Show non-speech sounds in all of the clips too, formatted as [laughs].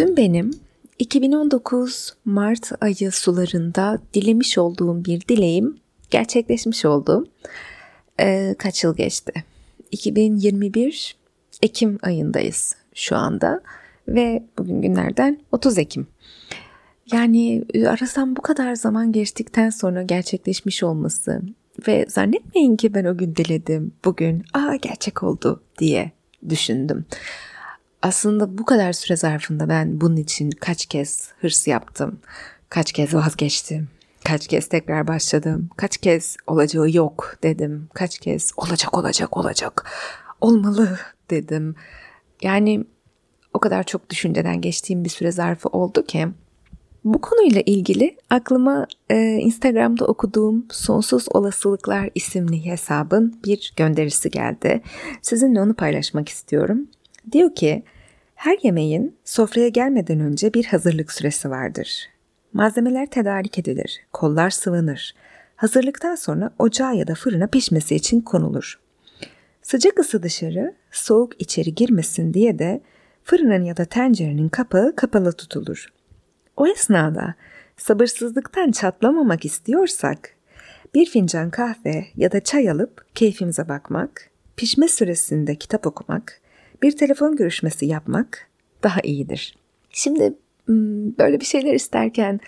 Dün benim 2019 Mart ayı sularında dilemiş olduğum bir dileğim gerçekleşmiş oldu. Ee, kaç yıl geçti? 2021 Ekim ayındayız şu anda ve bugün günlerden 30 Ekim. Yani e, aradan bu kadar zaman geçtikten sonra gerçekleşmiş olması ve zannetmeyin ki ben o gün diledim, bugün aa gerçek oldu diye düşündüm. Aslında bu kadar süre zarfında ben bunun için kaç kez hırs yaptım, kaç kez vazgeçtim, kaç kez tekrar başladım, kaç kez olacağı yok dedim, kaç kez olacak olacak olacak, olmalı dedim. Yani o kadar çok düşünceden geçtiğim bir süre zarfı oldu ki bu konuyla ilgili aklıma e, Instagram'da okuduğum Sonsuz Olasılıklar isimli hesabın bir gönderisi geldi. Sizinle onu paylaşmak istiyorum. Diyor ki, her yemeğin sofraya gelmeden önce bir hazırlık süresi vardır. Malzemeler tedarik edilir, kollar sıvanır. Hazırlıktan sonra ocağa ya da fırına pişmesi için konulur. Sıcak ısı dışarı, soğuk içeri girmesin diye de fırının ya da tencerenin kapağı kapalı tutulur. O esnada sabırsızlıktan çatlamamak istiyorsak bir fincan kahve ya da çay alıp keyfimize bakmak, pişme süresinde kitap okumak, bir telefon görüşmesi yapmak daha iyidir. Şimdi böyle bir şeyler isterken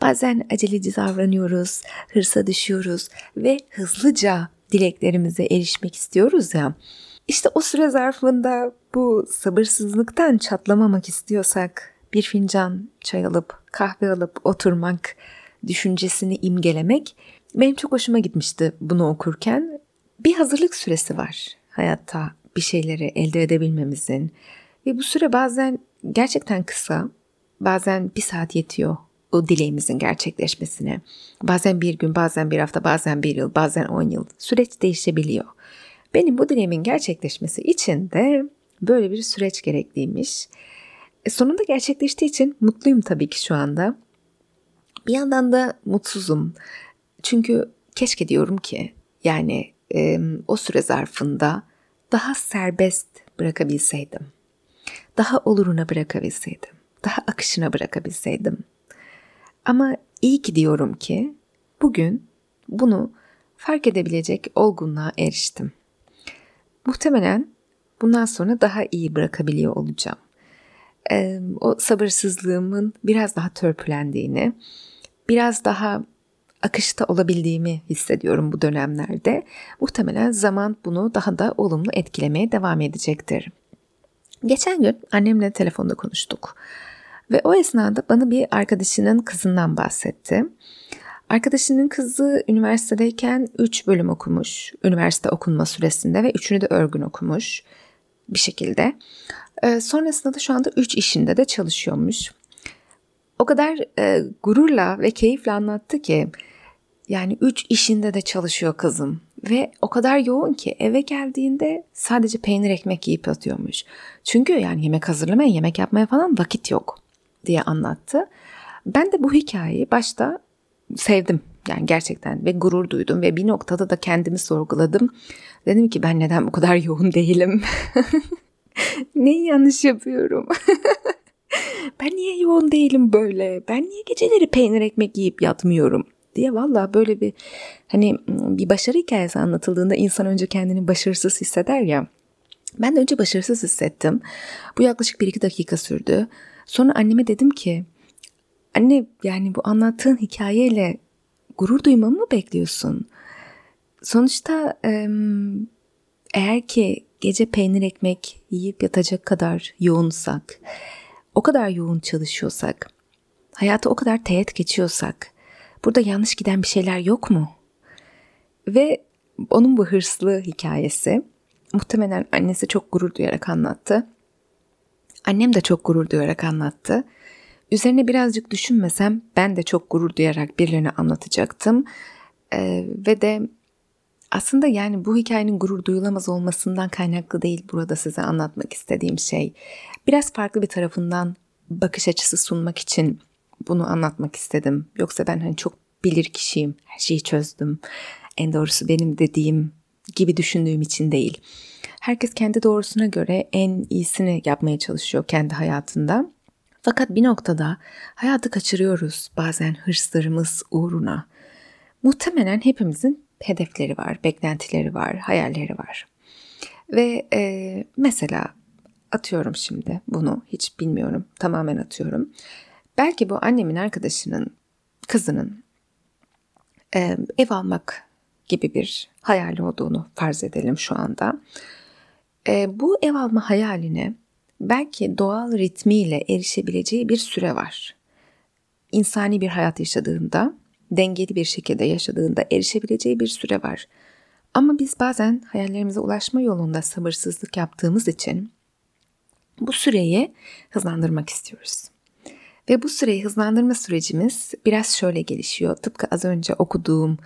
bazen aceleci davranıyoruz, hırsa düşüyoruz ve hızlıca dileklerimize erişmek istiyoruz ya. İşte o süre zarfında bu sabırsızlıktan çatlamamak istiyorsak bir fincan çay alıp kahve alıp oturmak düşüncesini imgelemek benim çok hoşuma gitmişti bunu okurken. Bir hazırlık süresi var hayatta bir şeyleri elde edebilmemizin ve bu süre bazen gerçekten kısa, bazen bir saat yetiyor o dileğimizin gerçekleşmesine. Bazen bir gün, bazen bir hafta, bazen bir yıl, bazen on yıl. Süreç değişebiliyor. Benim bu dileğimin gerçekleşmesi için de böyle bir süreç gerekliymiş. E sonunda gerçekleştiği için mutluyum tabii ki şu anda. Bir yandan da mutsuzum. Çünkü keşke diyorum ki yani e, o süre zarfında daha serbest bırakabilseydim. Daha oluruna bırakabilseydim. Daha akışına bırakabilseydim. Ama iyi ki diyorum ki bugün bunu fark edebilecek olgunluğa eriştim. Muhtemelen bundan sonra daha iyi bırakabiliyor olacağım. Ee, o sabırsızlığımın biraz daha törpülendiğini, biraz daha akışta olabildiğimi hissediyorum bu dönemlerde. Muhtemelen zaman bunu daha da olumlu etkilemeye devam edecektir. Geçen gün annemle telefonda konuştuk. Ve o esnada bana bir arkadaşının kızından bahsetti. Arkadaşının kızı üniversitedeyken 3 bölüm okumuş. Üniversite okunma süresinde ve üçünü de örgün okumuş bir şekilde. Ee, sonrasında da şu anda 3 işinde de çalışıyormuş. O kadar e, gururla ve keyifle anlattı ki yani 3 işinde de çalışıyor kızım ve o kadar yoğun ki eve geldiğinde sadece peynir ekmek yiyip yatıyormuş. Çünkü yani yemek hazırlamaya, yemek yapmaya falan vakit yok diye anlattı. Ben de bu hikayeyi başta sevdim yani gerçekten ve gurur duydum ve bir noktada da kendimi sorguladım. Dedim ki ben neden bu kadar yoğun değilim? [laughs] Neyi yanlış yapıyorum? [laughs] ben niye yoğun değilim böyle? Ben niye geceleri peynir ekmek yiyip yatmıyorum? Diye valla böyle bir hani bir başarı hikayesi anlatıldığında insan önce kendini başarısız hisseder ya. Ben de önce başarısız hissettim. Bu yaklaşık 1-2 dakika sürdü. Sonra anneme dedim ki anne yani bu anlattığın hikayeyle gurur duymamı mı bekliyorsun? Sonuçta eğer ki gece peynir ekmek yiyip yatacak kadar yoğunsak, o kadar yoğun çalışıyorsak, hayata o kadar teğet geçiyorsak, burada yanlış giden bir şeyler yok mu? Ve onun bu hırslı hikayesi muhtemelen annesi çok gurur duyarak anlattı. Annem de çok gurur duyarak anlattı. Üzerine birazcık düşünmesem ben de çok gurur duyarak birilerine anlatacaktım. Ee, ve de aslında yani bu hikayenin gurur duyulamaz olmasından kaynaklı değil burada size anlatmak istediğim şey. Biraz farklı bir tarafından bakış açısı sunmak için bunu anlatmak istedim. Yoksa ben hani çok bilir kişiyim, her şeyi çözdüm. En doğrusu benim dediğim gibi düşündüğüm için değil. Herkes kendi doğrusuna göre en iyisini yapmaya çalışıyor kendi hayatında. Fakat bir noktada hayatı kaçırıyoruz bazen hırslarımız uğruna. Muhtemelen hepimizin hedefleri var, beklentileri var, hayalleri var. Ve e, mesela atıyorum şimdi bunu hiç bilmiyorum tamamen atıyorum. Belki bu annemin arkadaşının kızının e, ev almak gibi bir hayali olduğunu farz edelim şu anda. E, bu ev alma hayaline belki doğal ritmiyle erişebileceği bir süre var. İnsani bir hayat yaşadığında, dengeli bir şekilde yaşadığında erişebileceği bir süre var. Ama biz bazen hayallerimize ulaşma yolunda sabırsızlık yaptığımız için bu süreyi hızlandırmak istiyoruz. Ve bu süreyi hızlandırma sürecimiz biraz şöyle gelişiyor. Tıpkı az önce okuduğum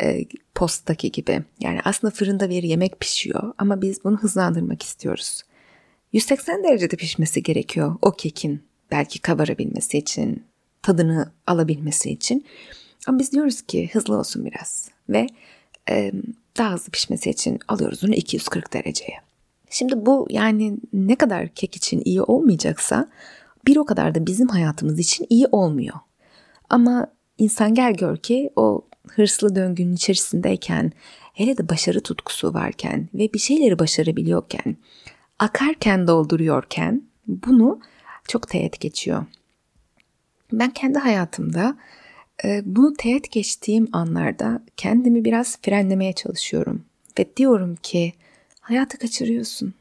e, posttaki gibi. Yani aslında fırında bir yemek pişiyor ama biz bunu hızlandırmak istiyoruz. 180 derecede pişmesi gerekiyor o kekin belki kabarabilmesi için, tadını alabilmesi için. Ama biz diyoruz ki hızlı olsun biraz ve e, daha hızlı pişmesi için alıyoruz onu 240 dereceye. Şimdi bu yani ne kadar kek için iyi olmayacaksa bir o kadar da bizim hayatımız için iyi olmuyor. Ama insan gel gör ki o hırslı döngünün içerisindeyken, hele de başarı tutkusu varken ve bir şeyleri başarabiliyorken, akarken dolduruyorken bunu çok teğet geçiyor. Ben kendi hayatımda e, bunu teğet geçtiğim anlarda kendimi biraz frenlemeye çalışıyorum. Ve diyorum ki hayatı kaçırıyorsun.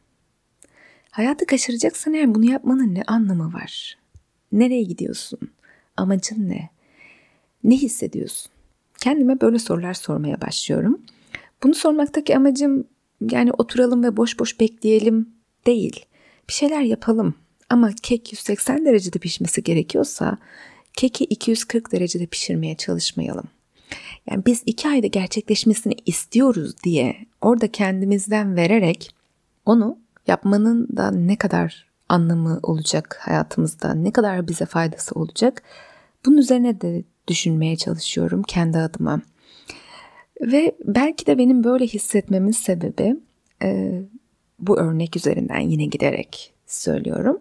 Hayatı kaçıracaksan eğer bunu yapmanın ne anlamı var? Nereye gidiyorsun? Amacın ne? Ne hissediyorsun? Kendime böyle sorular sormaya başlıyorum. Bunu sormaktaki amacım yani oturalım ve boş boş bekleyelim değil. Bir şeyler yapalım. Ama kek 180 derecede pişmesi gerekiyorsa keki 240 derecede pişirmeye çalışmayalım. Yani biz iki ayda gerçekleşmesini istiyoruz diye orada kendimizden vererek onu yapmanın da ne kadar anlamı olacak hayatımızda, ne kadar bize faydası olacak bunun üzerine de düşünmeye çalışıyorum kendi adıma. Ve belki de benim böyle hissetmemin sebebi e, bu örnek üzerinden yine giderek söylüyorum.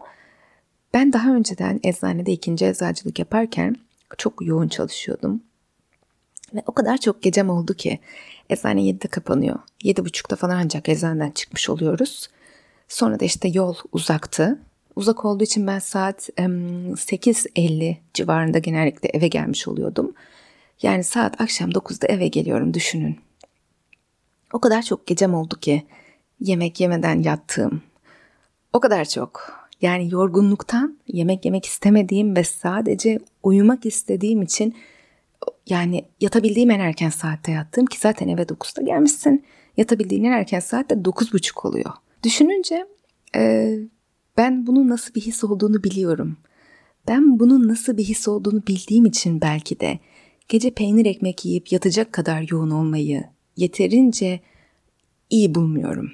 Ben daha önceden eczanede ikinci eczacılık yaparken çok yoğun çalışıyordum. Ve o kadar çok gecem oldu ki eczane 7'de kapanıyor. 7.30'da falan ancak eczaneden çıkmış oluyoruz. Sonra da işte yol uzaktı. Uzak olduğu için ben saat 8.50 civarında genellikle eve gelmiş oluyordum. Yani saat akşam 9'da eve geliyorum düşünün. O kadar çok gecem oldu ki yemek yemeden yattığım. O kadar çok. Yani yorgunluktan yemek yemek istemediğim ve sadece uyumak istediğim için yani yatabildiğim en erken saatte yattım ki zaten eve 9'da gelmişsin. Yatabildiğin en erken saatte 9.30 oluyor. Düşününce e, ben bunun nasıl bir his olduğunu biliyorum. Ben bunun nasıl bir his olduğunu bildiğim için belki de gece peynir ekmek yiyip yatacak kadar yoğun olmayı yeterince iyi bulmuyorum.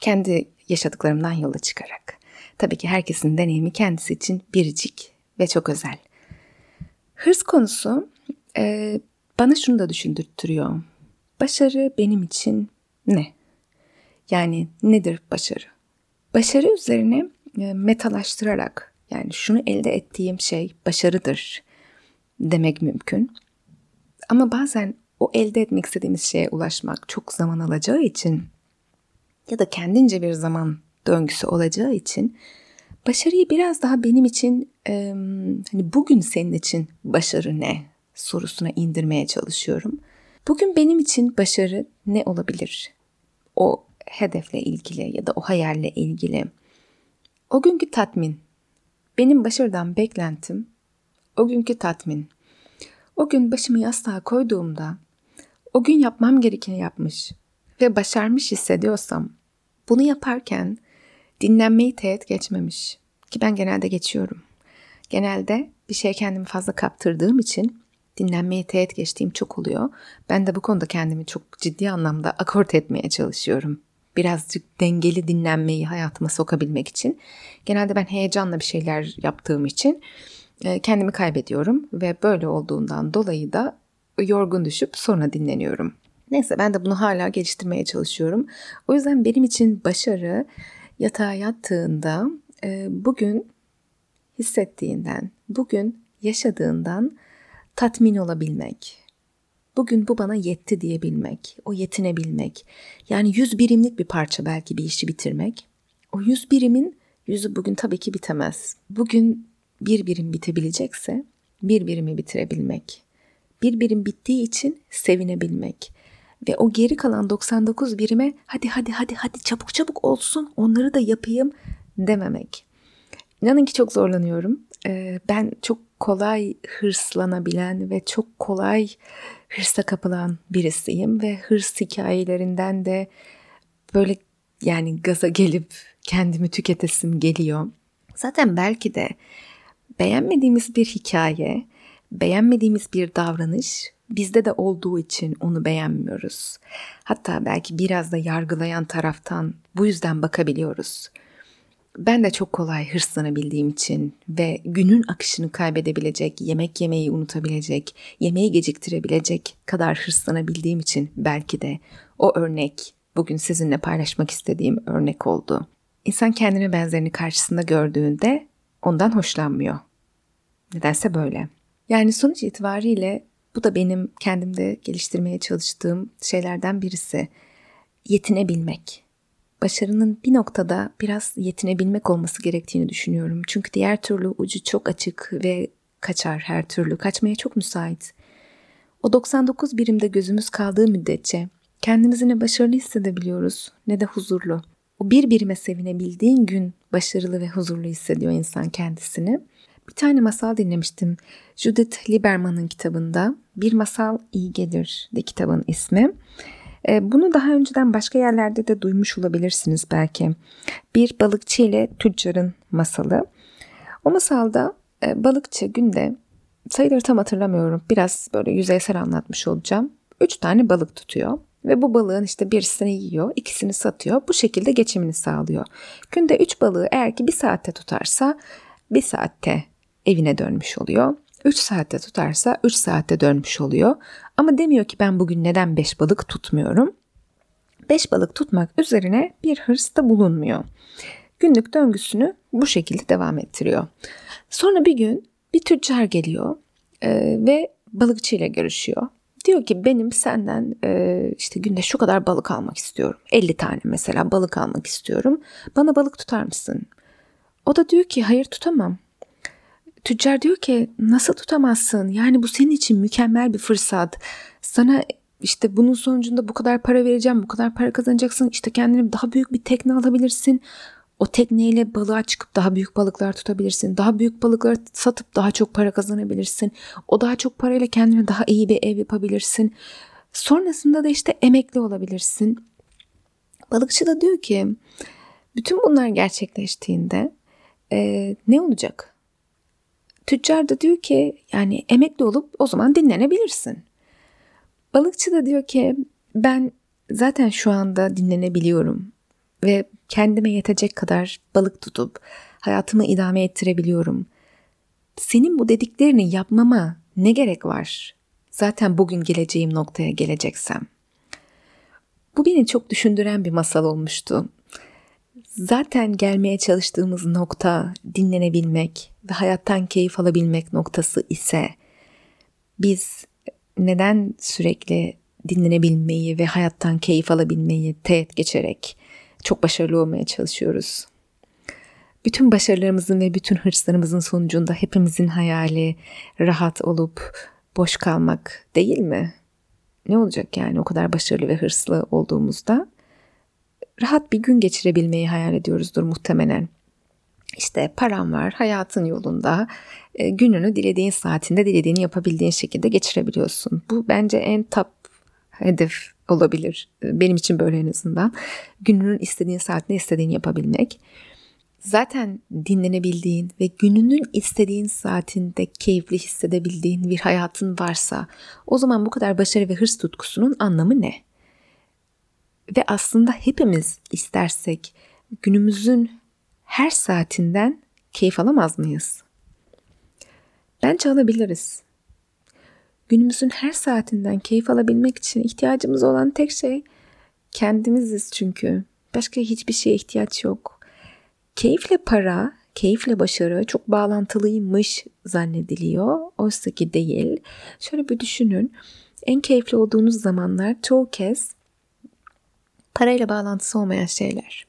Kendi yaşadıklarımdan yola çıkarak. Tabii ki herkesin deneyimi kendisi için biricik ve çok özel. Hırs konusu e, bana şunu da düşündürtüyor. Başarı benim için ne? Yani nedir başarı? Başarı üzerine e, metalaştırarak yani şunu elde ettiğim şey başarıdır demek mümkün. Ama bazen o elde etmek istediğimiz şeye ulaşmak çok zaman alacağı için ya da kendince bir zaman döngüsü olacağı için başarıyı biraz daha benim için e, hani bugün senin için başarı ne sorusuna indirmeye çalışıyorum. Bugün benim için başarı ne olabilir? O hedefle ilgili ya da o hayalle ilgili. O günkü tatmin. Benim başarıdan beklentim o günkü tatmin. O gün başımı yastığa koyduğumda o gün yapmam gerekeni yapmış ve başarmış hissediyorsam bunu yaparken dinlenmeyi teğet geçmemiş ki ben genelde geçiyorum. Genelde bir şeye kendimi fazla kaptırdığım için dinlenmeyi teğet geçtiğim çok oluyor. Ben de bu konuda kendimi çok ciddi anlamda akort etmeye çalışıyorum birazcık dengeli dinlenmeyi hayatıma sokabilmek için. Genelde ben heyecanla bir şeyler yaptığım için e, kendimi kaybediyorum ve böyle olduğundan dolayı da yorgun düşüp sonra dinleniyorum. Neyse ben de bunu hala geliştirmeye çalışıyorum. O yüzden benim için başarı yatağa yattığında e, bugün hissettiğinden, bugün yaşadığından tatmin olabilmek. Bugün bu bana yetti diyebilmek, o yetinebilmek. Yani yüz birimlik bir parça belki bir işi bitirmek. O yüz birimin yüzü bugün tabii ki bitemez. Bugün bir birim bitebilecekse bir birimi bitirebilmek. Bir birim bittiği için sevinebilmek. Ve o geri kalan 99 birime hadi hadi hadi hadi çabuk çabuk olsun onları da yapayım dememek. İnanın ki çok zorlanıyorum. Ee, ben çok kolay hırslanabilen ve çok kolay hırsa kapılan birisiyim ve hırs hikayelerinden de böyle yani gaza gelip kendimi tüketesim geliyor. Zaten belki de beğenmediğimiz bir hikaye, beğenmediğimiz bir davranış bizde de olduğu için onu beğenmiyoruz. Hatta belki biraz da yargılayan taraftan bu yüzden bakabiliyoruz. Ben de çok kolay hırslanabildiğim için ve günün akışını kaybedebilecek, yemek yemeyi unutabilecek, yemeği geciktirebilecek kadar hırslanabildiğim için belki de o örnek bugün sizinle paylaşmak istediğim örnek oldu. İnsan kendine benzerini karşısında gördüğünde ondan hoşlanmıyor. Nedense böyle. Yani sonuç itibariyle bu da benim kendimde geliştirmeye çalıştığım şeylerden birisi. Yetinebilmek. Başarının bir noktada biraz yetinebilmek olması gerektiğini düşünüyorum. Çünkü diğer türlü ucu çok açık ve kaçar her türlü. Kaçmaya çok müsait. O 99 birimde gözümüz kaldığı müddetçe kendimizi ne başarılı hissedebiliyoruz ne de huzurlu. O bir birime sevinebildiğin gün başarılı ve huzurlu hissediyor insan kendisini. Bir tane masal dinlemiştim. Judith Lieberman'ın kitabında Bir Masal İyi Gelir de kitabın ismi. E, bunu daha önceden başka yerlerde de duymuş olabilirsiniz belki. Bir balıkçı ile tüccarın masalı. O masalda e, balıkçı günde sayıları tam hatırlamıyorum. Biraz böyle yüzeysel anlatmış olacağım. Üç tane balık tutuyor. Ve bu balığın işte birisini yiyor, ikisini satıyor. Bu şekilde geçimini sağlıyor. Günde üç balığı eğer ki bir saatte tutarsa bir saatte evine dönmüş oluyor. 3 saatte tutarsa 3 saatte dönmüş oluyor. Ama demiyor ki ben bugün neden 5 balık tutmuyorum. 5 balık tutmak üzerine bir hırsta bulunmuyor. Günlük döngüsünü bu şekilde devam ettiriyor. Sonra bir gün bir tüccar geliyor e, ve balıkçı ile görüşüyor. Diyor ki benim senden e, işte günde şu kadar balık almak istiyorum. 50 tane mesela balık almak istiyorum. Bana balık tutar mısın? O da diyor ki hayır tutamam. Tüccar diyor ki nasıl tutamazsın? Yani bu senin için mükemmel bir fırsat. Sana işte bunun sonucunda bu kadar para vereceğim, bu kadar para kazanacaksın. İşte kendine daha büyük bir tekne alabilirsin. O tekneyle balığa çıkıp daha büyük balıklar tutabilirsin. Daha büyük balıkları satıp daha çok para kazanabilirsin. O daha çok parayla kendine daha iyi bir ev yapabilirsin. Sonrasında da işte emekli olabilirsin. Balıkçı da diyor ki bütün bunlar gerçekleştiğinde e, ne olacak? Tüccar da diyor ki yani emekli olup o zaman dinlenebilirsin. Balıkçı da diyor ki ben zaten şu anda dinlenebiliyorum ve kendime yetecek kadar balık tutup hayatımı idame ettirebiliyorum. Senin bu dediklerini yapmama ne gerek var? Zaten bugün geleceğim noktaya geleceksem. Bu beni çok düşündüren bir masal olmuştu zaten gelmeye çalıştığımız nokta dinlenebilmek ve hayattan keyif alabilmek noktası ise biz neden sürekli dinlenebilmeyi ve hayattan keyif alabilmeyi teğet geçerek çok başarılı olmaya çalışıyoruz? Bütün başarılarımızın ve bütün hırslarımızın sonucunda hepimizin hayali rahat olup boş kalmak değil mi? Ne olacak yani o kadar başarılı ve hırslı olduğumuzda? Rahat bir gün geçirebilmeyi hayal ediyoruzdur muhtemelen. İşte param var, hayatın yolunda, e, gününü dilediğin saatinde dilediğini yapabildiğin şekilde geçirebiliyorsun. Bu bence en top hedef olabilir. E, benim için böyle en azından. Gününün istediğin saatinde istediğini yapabilmek. Zaten dinlenebildiğin ve gününün istediğin saatinde keyifli hissedebildiğin bir hayatın varsa o zaman bu kadar başarı ve hırs tutkusunun anlamı ne? Ve aslında hepimiz istersek günümüzün her saatinden keyif alamaz mıyız? Bence alabiliriz. Günümüzün her saatinden keyif alabilmek için ihtiyacımız olan tek şey kendimiziz çünkü. Başka hiçbir şeye ihtiyaç yok. Keyifle para, keyifle başarı çok bağlantılıymış zannediliyor. Oysa ki değil. Şöyle bir düşünün. En keyifli olduğunuz zamanlar çoğu kez parayla bağlantısı olmayan şeyler.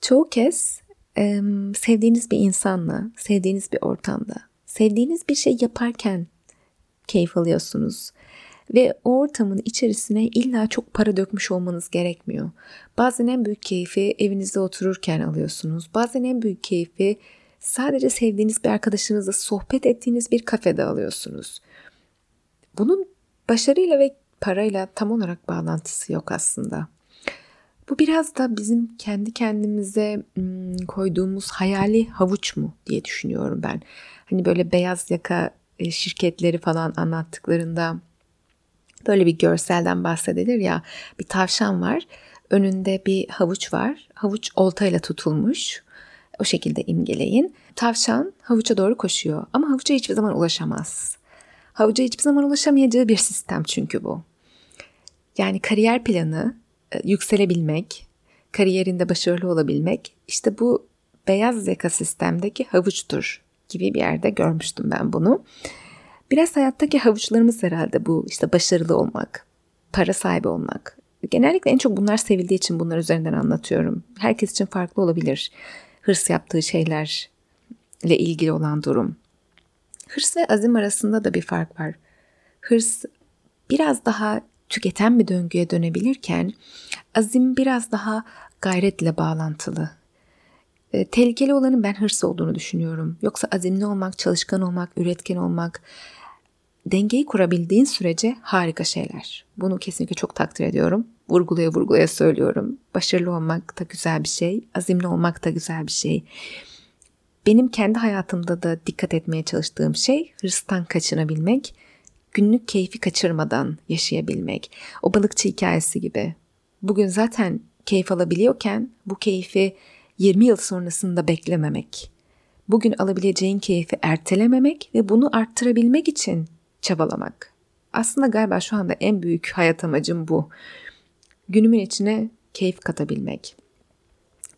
Çoğu kez e, sevdiğiniz bir insanla, sevdiğiniz bir ortamda, sevdiğiniz bir şey yaparken keyif alıyorsunuz. Ve o ortamın içerisine illa çok para dökmüş olmanız gerekmiyor. Bazen en büyük keyfi evinizde otururken alıyorsunuz. Bazen en büyük keyfi sadece sevdiğiniz bir arkadaşınızla sohbet ettiğiniz bir kafede alıyorsunuz. Bunun başarıyla ve parayla tam olarak bağlantısı yok aslında. Bu biraz da bizim kendi kendimize koyduğumuz hayali havuç mu diye düşünüyorum ben. Hani böyle beyaz yaka e, şirketleri falan anlattıklarında böyle bir görselden bahsedilir ya bir tavşan var önünde bir havuç var. Havuç oltayla tutulmuş. O şekilde imgeleyin. Tavşan havuça doğru koşuyor ama havuca hiçbir zaman ulaşamaz. Havuca hiçbir zaman ulaşamayacağı bir sistem çünkü bu. Yani kariyer planı yükselebilmek kariyerinde başarılı olabilmek işte bu beyaz zeka sistemdeki havuçtur gibi bir yerde görmüştüm ben bunu. Biraz hayattaki havuçlarımız herhalde bu işte başarılı olmak, para sahibi olmak. Genellikle en çok bunlar sevildiği için bunlar üzerinden anlatıyorum. Herkes için farklı olabilir. Hırs yaptığı şeylerle ilgili olan durum. Hırs ve azim arasında da bir fark var. Hırs biraz daha tüketen bir döngüye dönebilirken azim biraz daha gayretle bağlantılı. E, tehlikeli olanın ben hırs olduğunu düşünüyorum. Yoksa azimli olmak, çalışkan olmak, üretken olmak, dengeyi kurabildiğin sürece harika şeyler. Bunu kesinlikle çok takdir ediyorum. Vurgulaya vurgulaya söylüyorum. Başarılı olmak da güzel bir şey, azimli olmak da güzel bir şey. Benim kendi hayatımda da dikkat etmeye çalıştığım şey hırstan kaçınabilmek, günlük keyfi kaçırmadan yaşayabilmek. O balıkçı hikayesi gibi. Bugün zaten keyif alabiliyorken bu keyfi 20 yıl sonrasında beklememek. Bugün alabileceğin keyfi ertelememek ve bunu arttırabilmek için çabalamak. Aslında galiba şu anda en büyük hayat amacım bu. Günümün içine keyif katabilmek.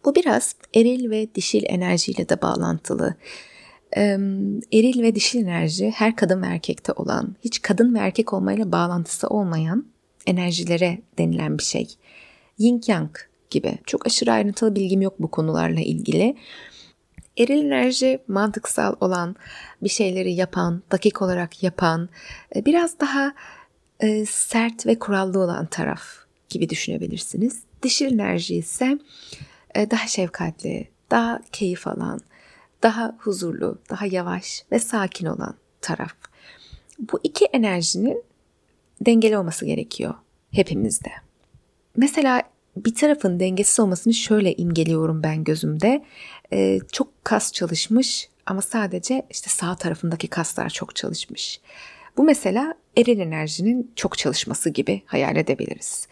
Bu biraz eril ve dişil enerjiyle de bağlantılı. Eril ve dişil enerji her kadın ve erkekte olan, hiç kadın ve erkek olmayla bağlantısı olmayan enerjilere denilen bir şey. Yin Yang gibi. Çok aşırı ayrıntılı bilgim yok bu konularla ilgili. Eril enerji mantıksal olan bir şeyleri yapan, dakik olarak yapan, e, biraz daha e, sert ve kurallı olan taraf gibi düşünebilirsiniz. Dişil enerji ise e, daha şefkatli, daha keyif alan, daha huzurlu, daha yavaş ve sakin olan taraf. Bu iki enerjinin dengeli olması gerekiyor hepimizde. Mesela bir tarafın dengesiz olmasını şöyle imgeliyorum ben gözümde. Ee, çok kas çalışmış ama sadece işte sağ tarafındaki kaslar çok çalışmış. Bu mesela eril enerjinin çok çalışması gibi hayal edebiliriz.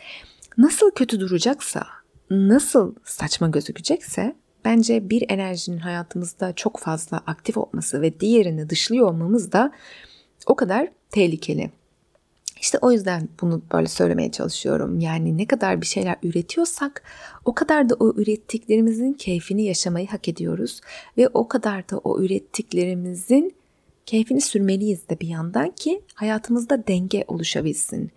Nasıl kötü duracaksa, nasıl saçma gözükecekse bence bir enerjinin hayatımızda çok fazla aktif olması ve diğerini dışlıyor olmamız da o kadar tehlikeli. İşte o yüzden bunu böyle söylemeye çalışıyorum. Yani ne kadar bir şeyler üretiyorsak o kadar da o ürettiklerimizin keyfini yaşamayı hak ediyoruz ve o kadar da o ürettiklerimizin keyfini sürmeliyiz de bir yandan ki hayatımızda denge oluşabilsin.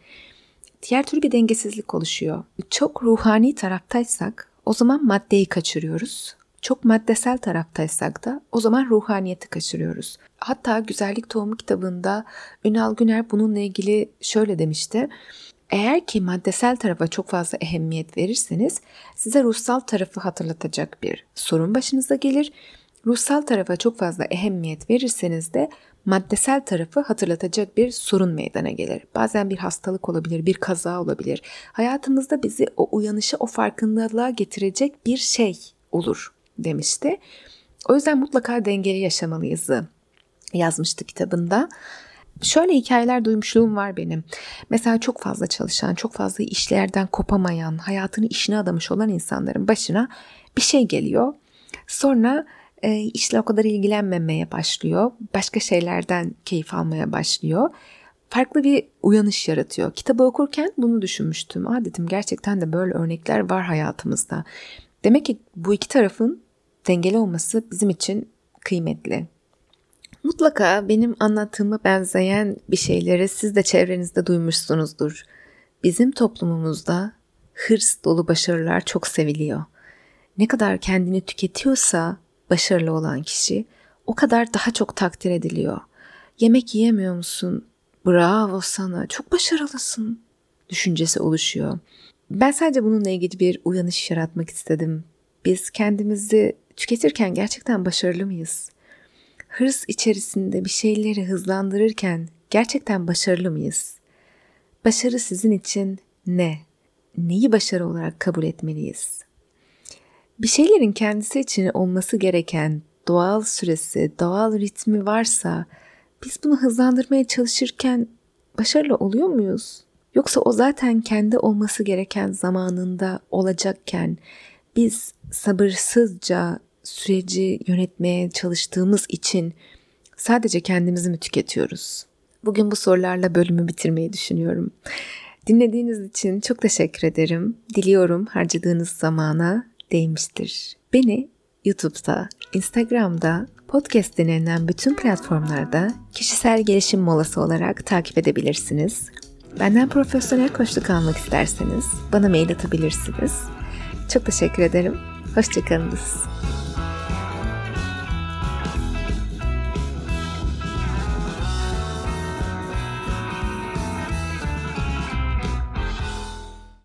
Diğer türlü bir dengesizlik oluşuyor. Çok ruhani taraftaysak o zaman maddeyi kaçırıyoruz. Çok maddesel taraftaysak da o zaman ruhaniyeti kaçırıyoruz. Hatta Güzellik Tohumu kitabında Ünal Güner bununla ilgili şöyle demişti. Eğer ki maddesel tarafa çok fazla ehemmiyet verirseniz size ruhsal tarafı hatırlatacak bir sorun başınıza gelir. Ruhsal tarafa çok fazla ehemmiyet verirseniz de maddesel tarafı hatırlatacak bir sorun meydana gelir. Bazen bir hastalık olabilir, bir kaza olabilir. Hayatımızda bizi o uyanışa, o farkındalığa getirecek bir şey olur demişti. O yüzden mutlaka dengeli yaşamalıyız yazmıştı kitabında. Şöyle hikayeler duymuşluğum var benim. Mesela çok fazla çalışan, çok fazla işlerden kopamayan, hayatını işine adamış olan insanların başına bir şey geliyor. Sonra e, işle o kadar ilgilenmemeye başlıyor. Başka şeylerden keyif almaya başlıyor. Farklı bir uyanış yaratıyor. Kitabı okurken bunu düşünmüştüm. Aa dedim gerçekten de böyle örnekler var hayatımızda. Demek ki bu iki tarafın dengeli olması bizim için kıymetli. Mutlaka benim anlattığıma benzeyen bir şeyleri siz de çevrenizde duymuşsunuzdur. Bizim toplumumuzda hırs dolu başarılar çok seviliyor. Ne kadar kendini tüketiyorsa başarılı olan kişi o kadar daha çok takdir ediliyor. Yemek yiyemiyor musun? Bravo sana, çok başarılısın düşüncesi oluşuyor. Ben sadece bununla ilgili bir uyanış yaratmak istedim. Biz kendimizi tüketirken gerçekten başarılı mıyız? Hırs içerisinde bir şeyleri hızlandırırken gerçekten başarılı mıyız? Başarı sizin için ne? Neyi başarı olarak kabul etmeliyiz? Bir şeylerin kendisi için olması gereken doğal süresi, doğal ritmi varsa biz bunu hızlandırmaya çalışırken başarılı oluyor muyuz? Yoksa o zaten kendi olması gereken zamanında olacakken biz sabırsızca süreci yönetmeye çalıştığımız için sadece kendimizi mi tüketiyoruz? Bugün bu sorularla bölümü bitirmeyi düşünüyorum. Dinlediğiniz için çok teşekkür ederim. Diliyorum harcadığınız zamana değmiştir. Beni YouTube'da, Instagram'da, podcast denenen bütün platformlarda kişisel gelişim molası olarak takip edebilirsiniz. Benden profesyonel koçluk almak isterseniz bana mail atabilirsiniz. Çok teşekkür ederim. Hoşçakalınız.